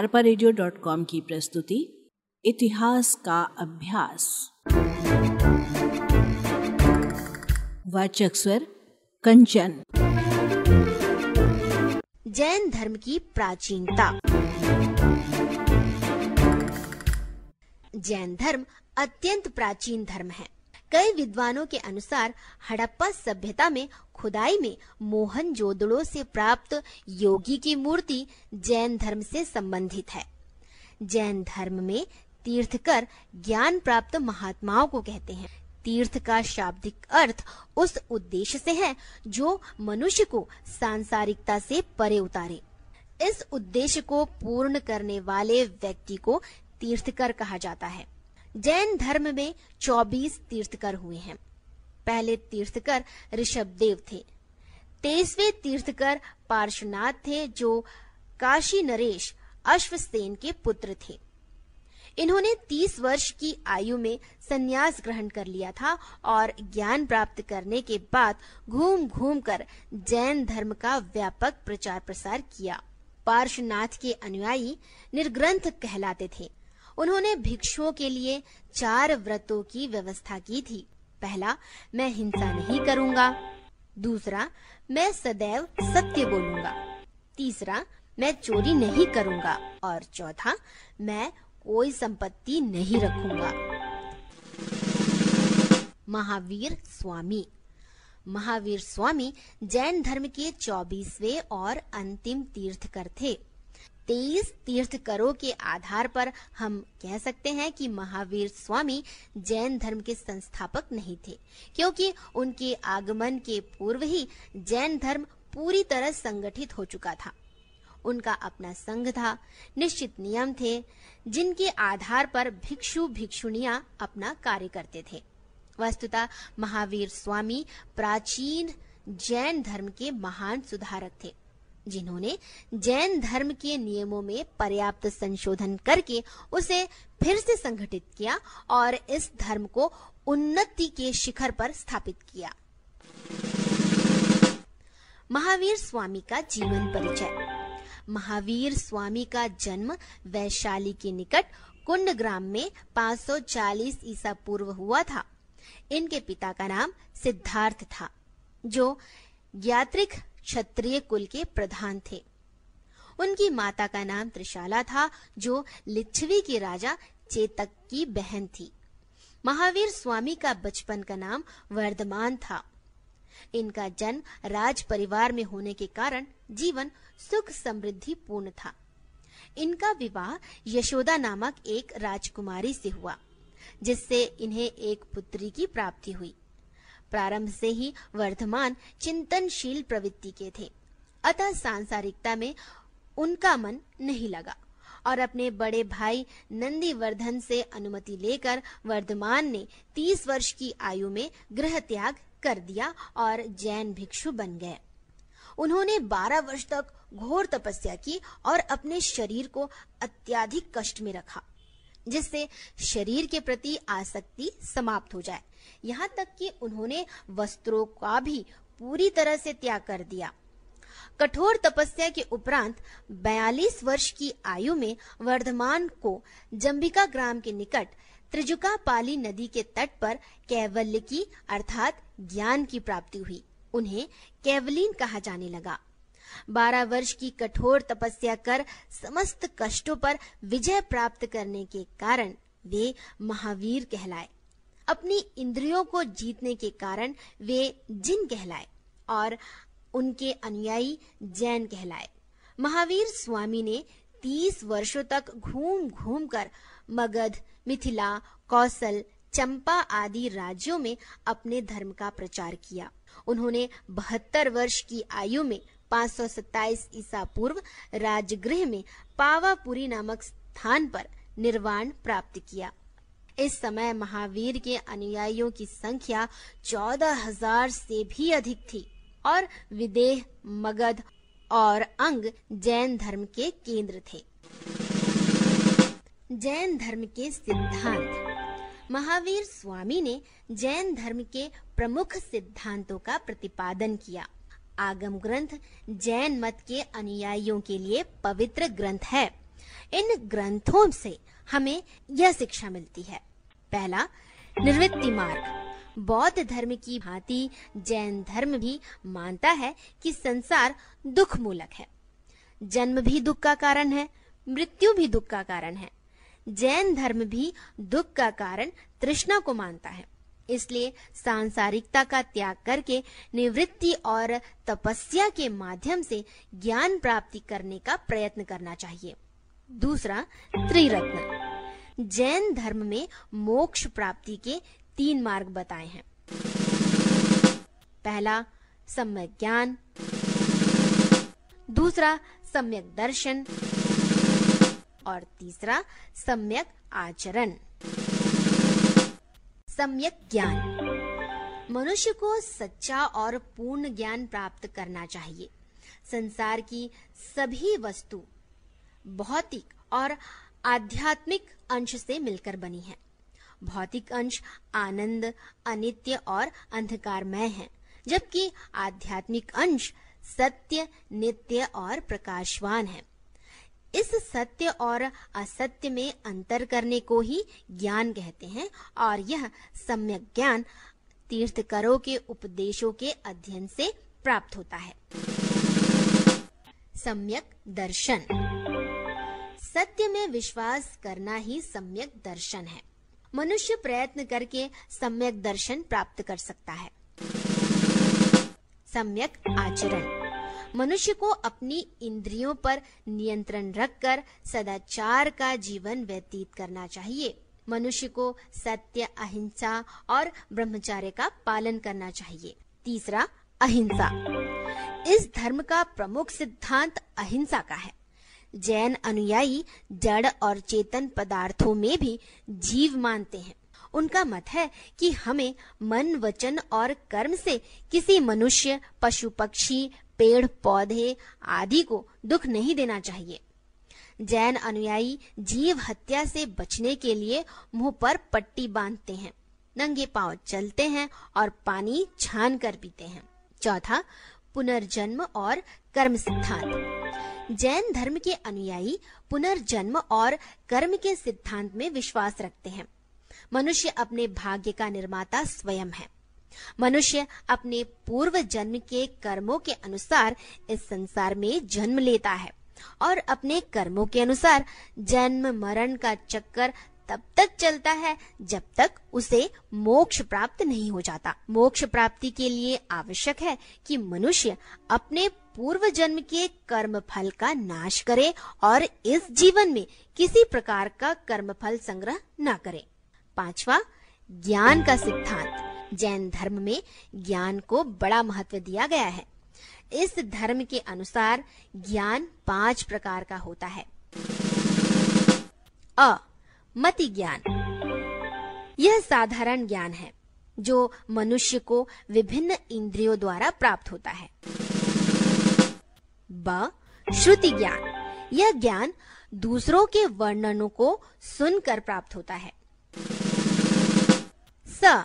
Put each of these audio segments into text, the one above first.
अरपा की प्रस्तुति, इतिहास का अभ्यास। वाचक स्वर, कंचन। जैन धर्म की प्राचीनता। जैन धर्म अत्यंत प्राचीन धर्म है। कई विद्वानों के अनुसार हड़प्पा सभ्यता में, खुदाई में मोहन जोदड़ो से प्राप्त योगी की मूर्ति जैन धर्म से संबंधित है। जैन धर्म में तीर्थकर ज्ञान प्राप्त महात्माओं को कहते हैं। तीर्थ का शाब्दिक अर्थ उस उद्देश्य से है जो मनुष्य को सांसारिकता से परे उतारे। इस उद्देश्य को पूर्ण करने वाले व्यक्ति को तीर्थकर कहा जाता है। जैन धर्म में 24 तीर्थकर हुए हैं। पहले तीर्थकर ऋषभदेव थे। तेईसवे तीर्थकर पार्श्वनाथ थे, जो काशी नरेश अश्वसेन के पुत्र थे। इन्होंने 30 वर्ष की आयु में संन्यास ग्रहण कर लिया था और ज्ञान प्राप्त करने के बाद घूम घूम कर जैन धर्म का व्यापक प्रचार प्रसार किया। पार्श्वनाथ के अनुयायी निर्ग्रंथ कहलाते थे। उन्होंने भिक्षुओं के लिए चार व्रतों की व्यवस्था की थी। पहला, मैं हिंसा नहीं करूँगा। दूसरा, मैं सदैव सत्य बोलूँगा। तीसरा, मैं चोरी नहीं करूँगा। और चौथा, मैं कोई संपत्ति नहीं रखूँगा। महावीर स्वामी। महावीर स्वामी जैन धर्म के चौबीसवे और अंतिम तीर्थकर थे। तेईस तीर्थकरों के आधार पर हम कह सकते हैं कि महावीर स्वामी जैन धर्म के संस्थापक नहीं थे, क्योंकि उनके आगमन के पूर्व ही जैन धर्म पूरी तरह संगठित हो चुका था। उनका अपना संघ था, निश्चित नियम थे, जिनके आधार पर भिक्षु भिक्षुणियाँ अपना कार्य करते थे। वस्तुतः महावीर स्वामी प्राचीन जैन धर्म के महान सुधारक थे। जिन्होंने जैन धर्म के नियमों में पर्याप्त संशोधन करके उसे फिर से संगठित किया और इस धर्म को उन्नति के शिखर पर स्थापित किया। महावीर स्वामी का जीवन परिचय। महावीर स्वामी का जन्म वैशाली के निकट कुंड ग्राम में 540 ईसा पूर्व हुआ था। इनके पिता का नाम सिद्धार्थ था, जो यात्रिक क्षत्रिय कुल के प्रधान थे। उनकी माता का नाम त्रिशाला था, जो लिच्छवी के राजा चेतक की बहन थी। महावीर स्वामी का बचपन का नाम वर्धमान था। इनका जन्म राज परिवार में होने के कारण जीवन सुख समृद्धि पूर्ण था। इनका विवाह यशोदा नामक एक राजकुमारी से हुआ, जिससे इन्हें एक पुत्री की प्राप्ति हुई। प्रारंभ से ही वर्धमान चिंतनशील प्रवृत्ति के थे। अतः सांसारिकता में उनका मन नहीं लगा और अपने बड़े भाई नंदीवर्धन से अनुमति लेकर वर्धमान ने तीस वर्ष की आयु में गृह त्याग कर दिया और जैन भिक्षु बन गए। उन्होंने 12 वर्ष तक घोर तपस्या की और अपने शरीर को अत्याधिक कष्ट में रखा। जिससे शरीर के प्रति आसक्ति समाप्त हो जाए। यहाँ तक कि उन्होंने वस्त्रों का भी पूरी तरह से त्याग कर दिया। कठोर तपस्या के उपरांत 42 वर्ष की आयु में वर्धमान को जंबिका ग्राम के निकट त्रिजुका पाली नदी के तट पर कैवल्य की, अर्थात ज्ञान की प्राप्ति हुई। उन्हें कैवलीन कहा जाने लगा। बारह वर्ष की कठोर तपस्या कर समस्त कष्टों पर विजय प्राप्त करने के कारण वे महावीर कहलाए। अपनी इंद्रियों को जीतने के कारण वे जिन कहलाए और उनके अनुयायी जैन कहलाए। महावीर स्वामी ने तीस वर्षों तक घूम घूम कर मगध, मिथिला, कौशल, चंपा आदि राज्यों में अपने धर्म का प्रचार किया। उन्होंने बहत्तर वर्ष की आयु में 527 ईसा पूर्व राजगृह में पावापुरी नामक स्थान पर निर्वाण प्राप्त किया। इस समय महावीर के अनुयायियों की संख्या चौदह हज़ार से भी अधिक थी और विदेह, मगध और अंग जैन धर्म के केंद्र थे। जैन धर्म के सिद्धांत। महावीर स्वामी ने जैन धर्म के प्रमुख सिद्धांतों का प्रतिपादन किया। आगम ग्रंथ जैन मत के अनुयायियों के लिए पवित्र ग्रंथ है। इन ग्रंथों से हमें यह शिक्षा मिलती है। पहला, निर्वृत्ति मार्ग। बौद्ध धर्म की भांति जैन धर्म भी मानता है कि संसार दुख मूलक है। जन्म भी दुख का कारण है, मृत्यु भी दुख का कारण है। जैन धर्म भी दुख का कारण तृष्णा को मानता है। इसलिए सांसारिकता का त्याग करके, निवृत्ति और तपस्या के माध्यम से ज्ञान प्राप्ति करने का प्रयत्न करना चाहिए। दूसरा, त्रिरत्न। जैन धर्म में मोक्ष प्राप्ति के तीन मार्ग बताए हैं। पहला, सम्यक ज्ञान। दूसरा, सम्यक दर्शन। और तीसरा, सम्यक आचरण। सम्यक ज्ञान। मनुष्य को सच्चा और पूर्ण ज्ञान प्राप्त करना चाहिए। संसार की सभी वस्तु भौतिक और आध्यात्मिक अंश से मिलकर बनी है। भौतिक अंश आनंद, अनित्य और अंधकारमय है, जबकि आध्यात्मिक अंश सत्य, नित्य और प्रकाशवान है। इस सत्य और असत्य में अंतर करने को ही ज्ञान कहते हैं और यह सम्यक ज्ञान तीर्थकरों के उपदेशों के अध्ययन से प्राप्त होता है। सम्यक दर्शन। सत्य में विश्वास करना ही सम्यक दर्शन है। मनुष्य प्रयत्न करके सम्यक दर्शन प्राप्त कर सकता है। सम्यक आचरण। मनुष्य को अपनी इंद्रियों पर नियंत्रण रखकर सदाचार का जीवन व्यतीत करना चाहिए। मनुष्य को सत्य, अहिंसा और ब्रह्मचार्य का पालन करना चाहिए। तीसरा, अहिंसा। इस धर्म का प्रमुख सिद्धांत अहिंसा का है। जैन अनुयायी जड़ और चेतन पदार्थों में भी जीव मानते हैं। उनका मत है कि हमें मन, वचन और कर्म से किसी मनुष्य, पशु पक्षी पेड़, पौधे आदि को दुख नहीं देना चाहिए। जैन अनुयायी जीव हत्या से बचने के लिए मुँह पर पट्टी बांधते हैं, नंगे पाँव चलते हैं और पानी छान कर पीते हैं। चौथा, पुनर्जन्म और कर्म सिद्धांत। जैन धर्म के अनुयायी पुनर्जन्म और कर्म के सिद्धांत में विश्वास रखते हैं। मनुष्य अपने भाग्य का निर्माता स्वयं है। मनुष्य अपने पूर्व जन्म के कर्मों के अनुसार इस संसार में जन्म लेता है और अपने कर्मों के अनुसार जन्म, मरण का चक्कर तब तक चलता है जब तक उसे मोक्ष प्राप्त नहीं हो जाता। मोक्ष प्राप्ति के लिए आवश्यक है कि मनुष्य अपने पूर्व जन्म के कर्म फल का नाश करे और इस जीवन में किसी प्रकार का कर्म फल संग्रह न करे। पांचवा, ज्ञान का सिद्धांत। जैन धर्म में ज्ञान को बड़ा महत्व दिया गया है। इस धर्म के अनुसार ज्ञान पाँच प्रकार का होता है। अ, मति ज्ञान। यह साधारण ज्ञान है, जो मनुष्य को विभिन्न इंद्रियों द्वारा प्राप्त होता है। ब, श्रुति ज्ञान। यह ज्ञान दूसरों के वर्णनों को सुनकर प्राप्त होता है। स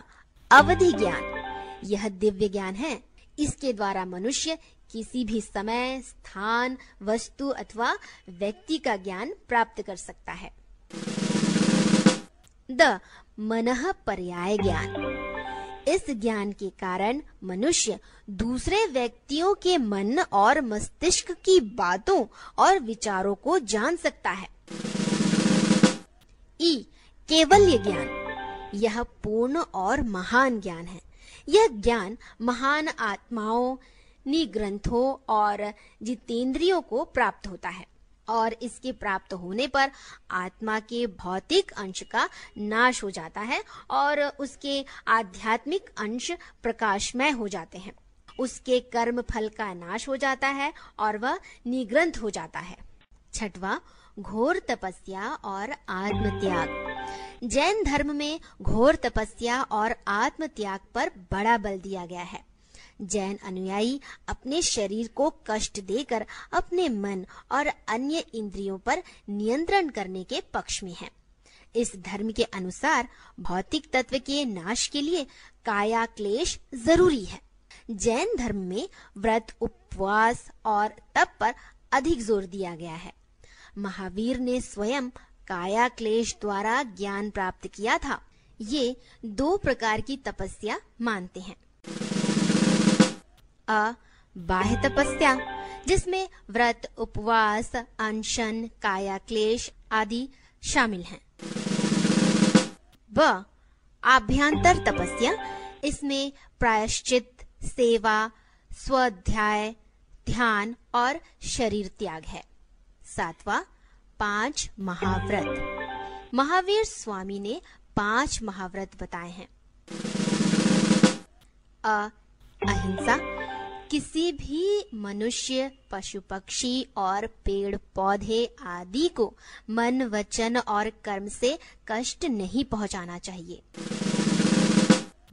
अवधि ज्ञान। यह दिव्य ज्ञान है। इसके द्वारा मनुष्य किसी भी समय, स्थान, वस्तु अथवा व्यक्ति का ज्ञान प्राप्त कर सकता है। द मन पर्याय ज्ञान। इस ज्ञान के कारण मनुष्य दूसरे व्यक्तियों के मन और मस्तिष्क की बातों और विचारों को जान सकता है। ई केवल ज्ञान। यह पूर्ण और महान ज्ञान है। यह ज्ञान महान आत्माओं, निग्रंथों और जितेंद्रियों को प्राप्त होता है और इसके प्राप्त होने पर आत्मा के भौतिक अंश का नाश हो जाता है और उसके आध्यात्मिक अंश प्रकाशमय हो जाते हैं। उसके कर्म फल का नाश हो जाता है और वह निग्रंथ हो जाता है। छठवा, घोर तपस्या और आत्म त्याग जैन धर्म में घोर तपस्या और आत्म त्याग पर बड़ा बल दिया गया है। जैन अनुयायी अपने शरीर को कष्ट देकर अपने मन और अन्य इंद्रियों पर नियंत्रण करने के पक्ष में हैं। इस धर्म के अनुसार भौतिक तत्व के नाश के लिए काया क्लेश ज़रूरी है। जैन धर्म में व्रत, उपवास और तप पर अधिक ज़ोर दिया गया है। महावीर ने स्वयं काया क्लेश द्वारा ज्ञान प्राप्त किया था। ये दो प्रकार की तपस्या मानते हैं। अ, बाह्य तपस्या, जिसमें व्रत, उपवास, अनशन काया क्लेश आदि शामिल हैं। ब, आभ्यंतर तपस्या, इसमें प्रायश्चित, सेवा, स्वाध्याय, ध्यान और शरीर त्याग है। सातवां पाँच महाव्रत। महावीर स्वामी ने पाँच महाव्रत बताए हैं। अ, अहिंसा। किसी भी मनुष्य, पशु पक्षी और पेड़ पौधे आदि को मन, वचन और कर्म से कष्ट नहीं पहुंचाना चाहिए।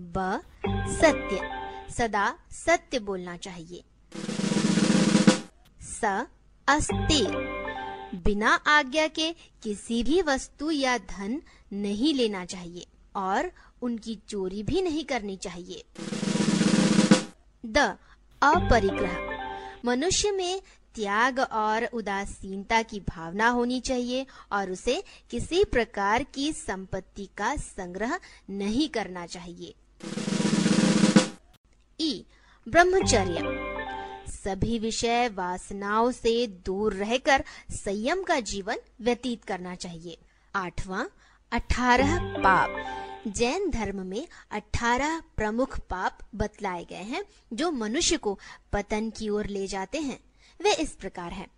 ब, सत्य। सदा सत्य बोलना चाहिए। स, अस्ति। बिना आज्ञा के किसी भी वस्तु या धन नहीं लेना चाहिए और उनकी चोरी भी नहीं करनी चाहिए। द अपरिग्रह। मनुष्य में त्याग और उदासीनता की भावना होनी चाहिए और उसे किसी प्रकार की संपत्ति का संग्रह नहीं करना चाहिए। ई ब्रह्मचर्य। सभी विषय वासनाओं से दूर रहकर संयम का जीवन व्यतीत करना चाहिए। आठवां, अठारह पाप। जैन धर्म में 18 प्रमुख पाप बतलाए गए हैं, जो मनुष्य को पतन की ओर ले जाते हैं। वे इस प्रकार हैं।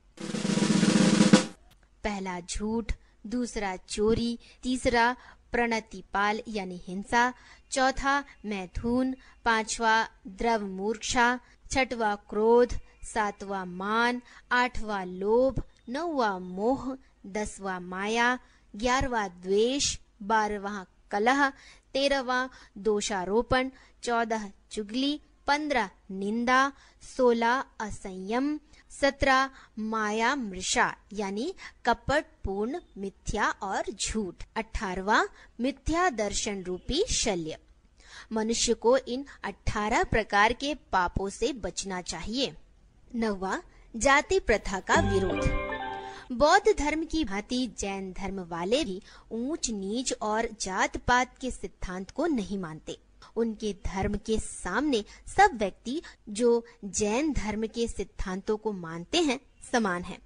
पहला, झूठ। दूसरा, चोरी। तीसरा, प्रणतिपाल यानी हिंसा। चौथा, मैथुन। पांचवा द्रव मूर्छा छठवा क्रोध, सातवा मान, आठवा लोभ, नौवा मोह, दसवा माया, ग्यारहवा द्वेष, बारहवा कलह, तेरहवा दोषारोपण, चौदह चुगली, पंद्रह निंदा, सोलह असंयम, सत्रह माया मृषा, यानी कपट, पूर्ण, मिथ्या और झूठ। अठारवा मिथ्या दर्शन रूपी शल्य। मनुष्य को इन अठारह प्रकार के पापों से बचना चाहिए। नवा, जाति प्रथा का विरोध। बौद्ध धर्म की भांति जैन धर्म वाले भी ऊंच नीच और जात पात के सिद्धांत को नहीं मानते। उनके धर्म के सामने सब व्यक्ति जो जैन धर्म के सिद्धांतों को मानते हैं, समान हैं।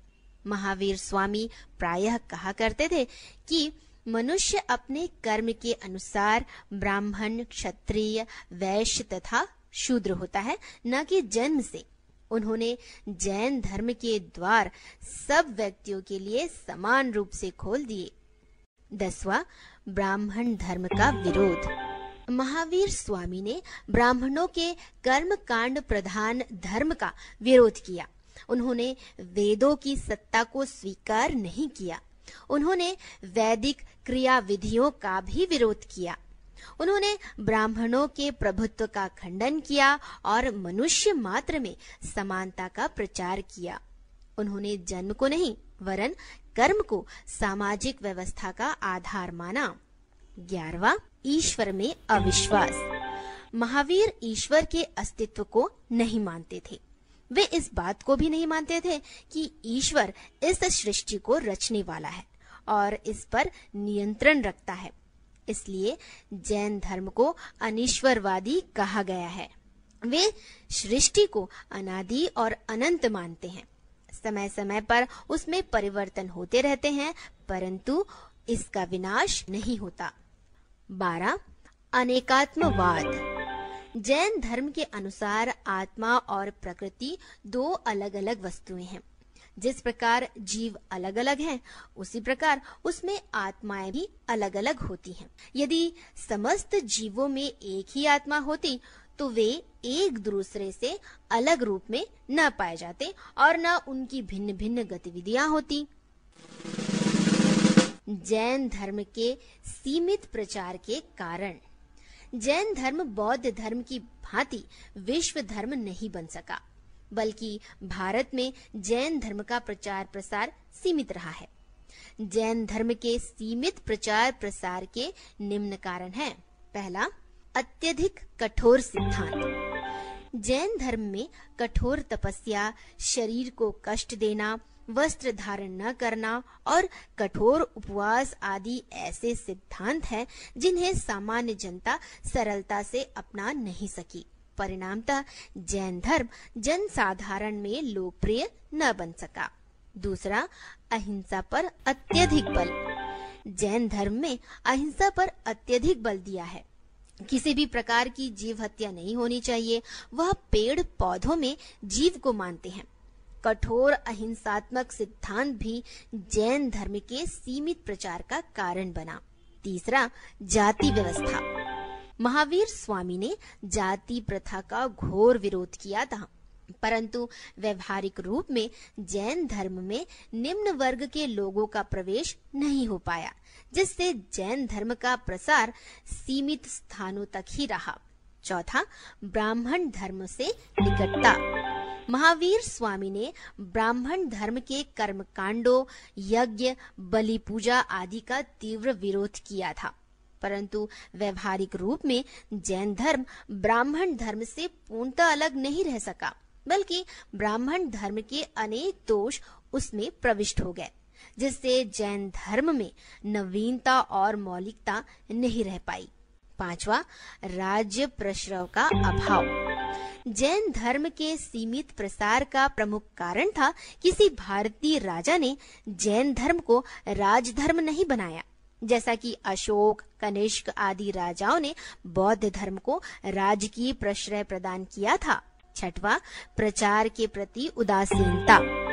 महावीर स्वामी प्रायः कहा करते थे कि मनुष्य अपने कर्म के अनुसार ब्राह्मण, क्षत्रिय, वैश्य तथा शूद्र होता है, न कि जन्म से। उन्होंने जैन धर्म के द्वार सब व्यक्तियों के लिए समान रूप से खोल दिए। दसवा, ब्राह्मण धर्म का विरोध। महावीर स्वामी ने ब्राह्मणों के कर्म कांड प्रधान धर्म का विरोध किया। उन्होंने वेदों की सत्ता को स्वीकार नहीं किया। उन्होंने वैदिक क्रिया विधियों का भी विरोध किया। उन्होंने ब्राह्मणों के प्रभुत्व का खंडन किया और मनुष्य मात्र में समानता का प्रचार किया। उन्होंने जन्म को नहीं, वरन कर्म को सामाजिक व्यवस्था का आधार माना। ग्यारहवा, ईश्वर में अविश्वास। महावीर ईश्वर के अस्तित्व को नहीं मानते थे। वे इस बात को भी नहीं मानते थे कि ईश्वर इस सृष्टि को रचने वाला है और इस पर नियंत्रण रखता है। इसलिए जैन धर्म को अनिश्वरवादी कहा गया है। वे सृष्टि को अनादि और अनंत मानते हैं। समय समय पर उसमें परिवर्तन होते रहते हैं, परंतु इसका विनाश नहीं होता। बारह, अनेकात्मवाद। जैन धर्म के अनुसार आत्मा और प्रकृति दो अलग अलग वस्तुएँ हैं जिस प्रकार जीव अलग अलग हैं, उसी प्रकार उसमें आत्माएँ भी अलग अलग होती हैं। यदि समस्त जीवों में एक ही आत्मा होती तो वे एक दूसरे से अलग रूप में न पाए जाते और न उनकी भिन्न भिन्न गतिविधियाँ होती जैन धर्म के सीमित प्रचार के कारण जैन धर्म बौद्ध धर्म की भांति विश्व धर्म नहीं बन सका, बल्कि भारत में जैन धर्म का प्रचार प्रसार सीमित रहा है। जैन धर्म के सीमित प्रचार प्रसार के निम्न कारण हैं। पहला, अत्यधिक कठोर सिद्धांत। जैन धर्म में कठोर तपस्या, शरीर को कष्ट देना वस्त्र धारण न करना और कठोर उपवास आदि ऐसे सिद्धांत हैं, जिन्हें सामान्य जनता सरलता से अपना नहीं सकी। परिणामतः जैन धर्म जन साधारण में लोकप्रिय न बन सका। दूसरा, अहिंसा पर अत्यधिक बल। जैन धर्म में अहिंसा पर अत्यधिक बल दिया है। किसी भी प्रकार की जीव हत्या नहीं होनी चाहिए। वह पेड़ पौधों में जीव को मानते हैं। कठोर अहिंसात्मक सिद्धांत भी जैन धर्म के सीमित प्रचार का कारण बना। तीसरा, जाति व्यवस्था। महावीर स्वामी ने जाति प्रथा का घोर विरोध किया था, परंतु व्यवहारिक रूप में जैन धर्म में निम्न वर्ग के लोगों का प्रवेश नहीं हो पाया, जिससे जैन धर्म का प्रसार सीमित स्थानों तक ही रहा। चौथा, ब्राह्मण धर्म से निकटता। महावीर स्वामी ने ब्राह्मण धर्म के कर्म कांडों यज्ञ, बलि पूजा आदि का तीव्र विरोध किया था। परंतु व्यवहारिक रूप में जैन धर्म ब्राह्मण धर्म से पूर्णतः अलग नहीं रह सका, बल्कि ब्राह्मण धर्म के अनेक दोष उसमें प्रविष्ट हो गए, जिससे जैन धर्म में नवीनता और मौलिकता नहीं रह पाई। पांचवा, राज्य प्रश्रव का अभाव। जैन धर्म के सीमित प्रसार का प्रमुख कारण था किसी भारतीय राजा ने जैन धर्म को राजधर्म नहीं बनाया। जैसा कि अशोक, कनिष्क आदि राजाओं ने बौद्ध धर्म को राजकीय प्रश्रय प्रदान किया था। छठवा, प्रचार के प्रति उदासीनता।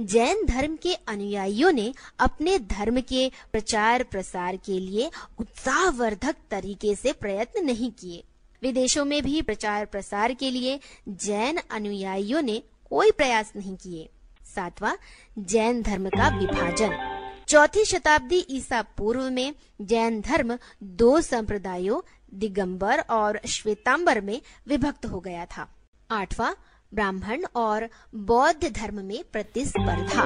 जैन धर्म के अनुयायियों ने अपने धर्म के प्रचार प्रसार के लिए उत्साहवर्धक तरीके से प्रयत्न नहीं किए। विदेशों में भी प्रचार प्रसार के लिए जैन अनुयायियों ने कोई प्रयास नहीं किए। सातवां, जैन धर्म का विभाजन। चौथी शताब्दी ईसा पूर्व में जैन धर्म दो संप्रदायों, दिगंबर और श्वेतांबर में विभक्त हो गया था। आठवां, ब्राह्मण और बौद्ध धर्म में प्रतिस्पर्धा।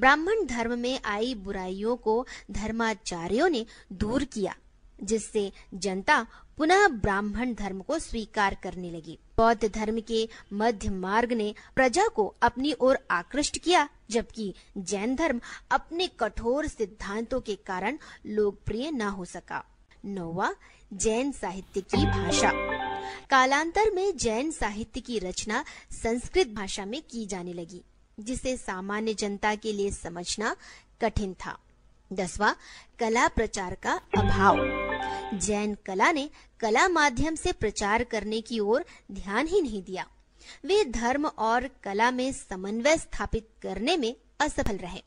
ब्राह्मण धर्म में आई बुराइयों को धर्माचार्यों ने दूर किया, जिससे जनता पुनः ब्राह्मण धर्म को स्वीकार करने लगी। बौद्ध धर्म के मध्य मार्ग ने प्रजा को अपनी ओर आकृष्ट किया, जबकि जैन धर्म अपने कठोर सिद्धांतों के कारण लोकप्रिय न हो सका। नौवा, जैन साहित्य की भाषा। कालांतर में जैन साहित्य की रचना संस्कृत भाषा में की जाने लगी, जिसे सामान्य जनता के लिए समझना कठिन था। दसवा, कला प्रचार का अभाव। जैन कला ने कला माध्यम से प्रचार करने की ओर ध्यान ही नहीं दिया। वे धर्म और कला में समन्वय स्थापित करने में असफल रहे।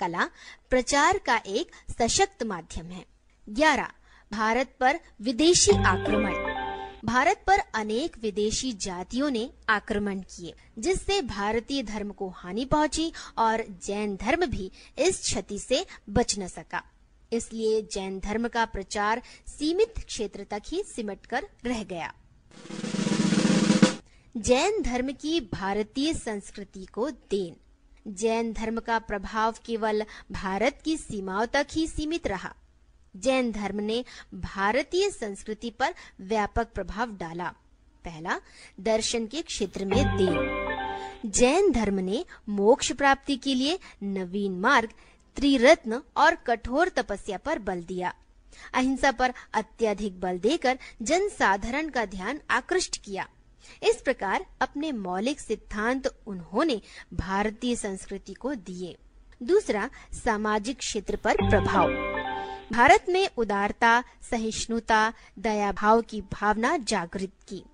कला प्रचार का एक सशक्त माध्यम है। ग्यारह, भारत पर विदेशी आक्रमण। भारत पर अनेक विदेशी जातियों ने आक्रमण किए, जिससे भारतीय धर्म को हानि पहुँची और जैन धर्म भी इस क्षति से बच न सका। इसलिए जैन धर्म का प्रचार सीमित क्षेत्र तक ही सिमट कर रह गया। जैन धर्म की भारतीय संस्कृति को देन। जैन धर्म का प्रभाव केवल भारत की सीमाओं तक ही सीमित रहा। जैन धर्म ने भारतीय संस्कृति पर व्यापक प्रभाव डाला। पहला, दर्शन के क्षेत्र में देन। जैन धर्म ने मोक्ष प्राप्ति के लिए नवीन मार्ग त्रिरत्न और कठोर तपस्या पर बल दिया। अहिंसा पर अत्यधिक बल देकर जन साधारण का ध्यान आकृष्ट किया। इस प्रकार अपने मौलिक सिद्धांत उन्होंने भारतीय संस्कृति को दिए। दूसरा, सामाजिक क्षेत्र पर प्रभाव। भारत में उदारता, सहिष्णुता दया भाव की भावना जागृत की।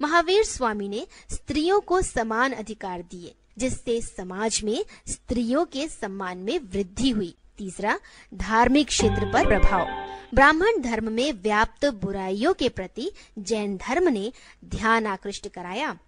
महावीर स्वामी ने स्त्रियों को समान अधिकार दिए। जिससे समाज में स्त्रियों के सम्मान में वृद्धि हुई। तीसरा, धार्मिक क्षेत्र पर प्रभाव। ब्राह्मण धर्म में व्याप्त बुराइयों के प्रति जैन धर्म ने ध्यान आकृष्ट कराया।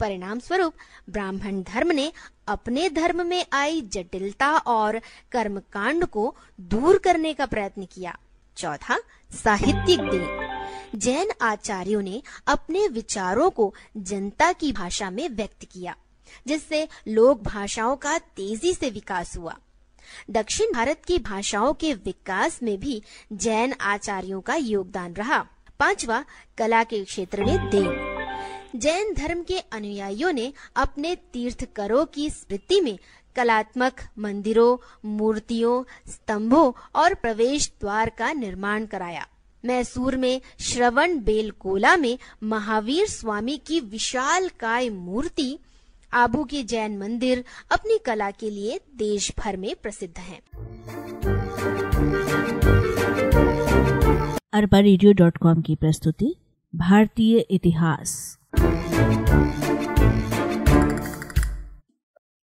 परिणाम स्वरूप, ब्राह्मण धर्म ने अपने धर्म में आई जटिलता और कर्मकांड को दूर करने का प्रयत्न किया। चौथा, साहित्यिक दिन। जैन आचार्यों ने अपने विचारों को जनता की भाषा में व्यक्त किया। जिससे लोक भाषाओं का तेज़ी से विकास हुआ। दक्षिण भारत की भाषाओं के विकास में भी जैन आचार्यों का योगदान रहा। पांचवा, कला के क्षेत्र में देन। जैन धर्म के अनुयायियों ने अपने तीर्थकरों की स्मृति में कलात्मक मंदिरों, मूर्तियों, स्तंभों और प्रवेश द्वार का निर्माण कराया। मैसूर में श्रवण बेलकोला में महावीर स्वामी की विशाल काय मूर्ति आबू के जैन मंदिर अपनी कला के लिए देश भर में प्रसिद्ध हैं। अरबा की प्रस्तुति, भारतीय इतिहास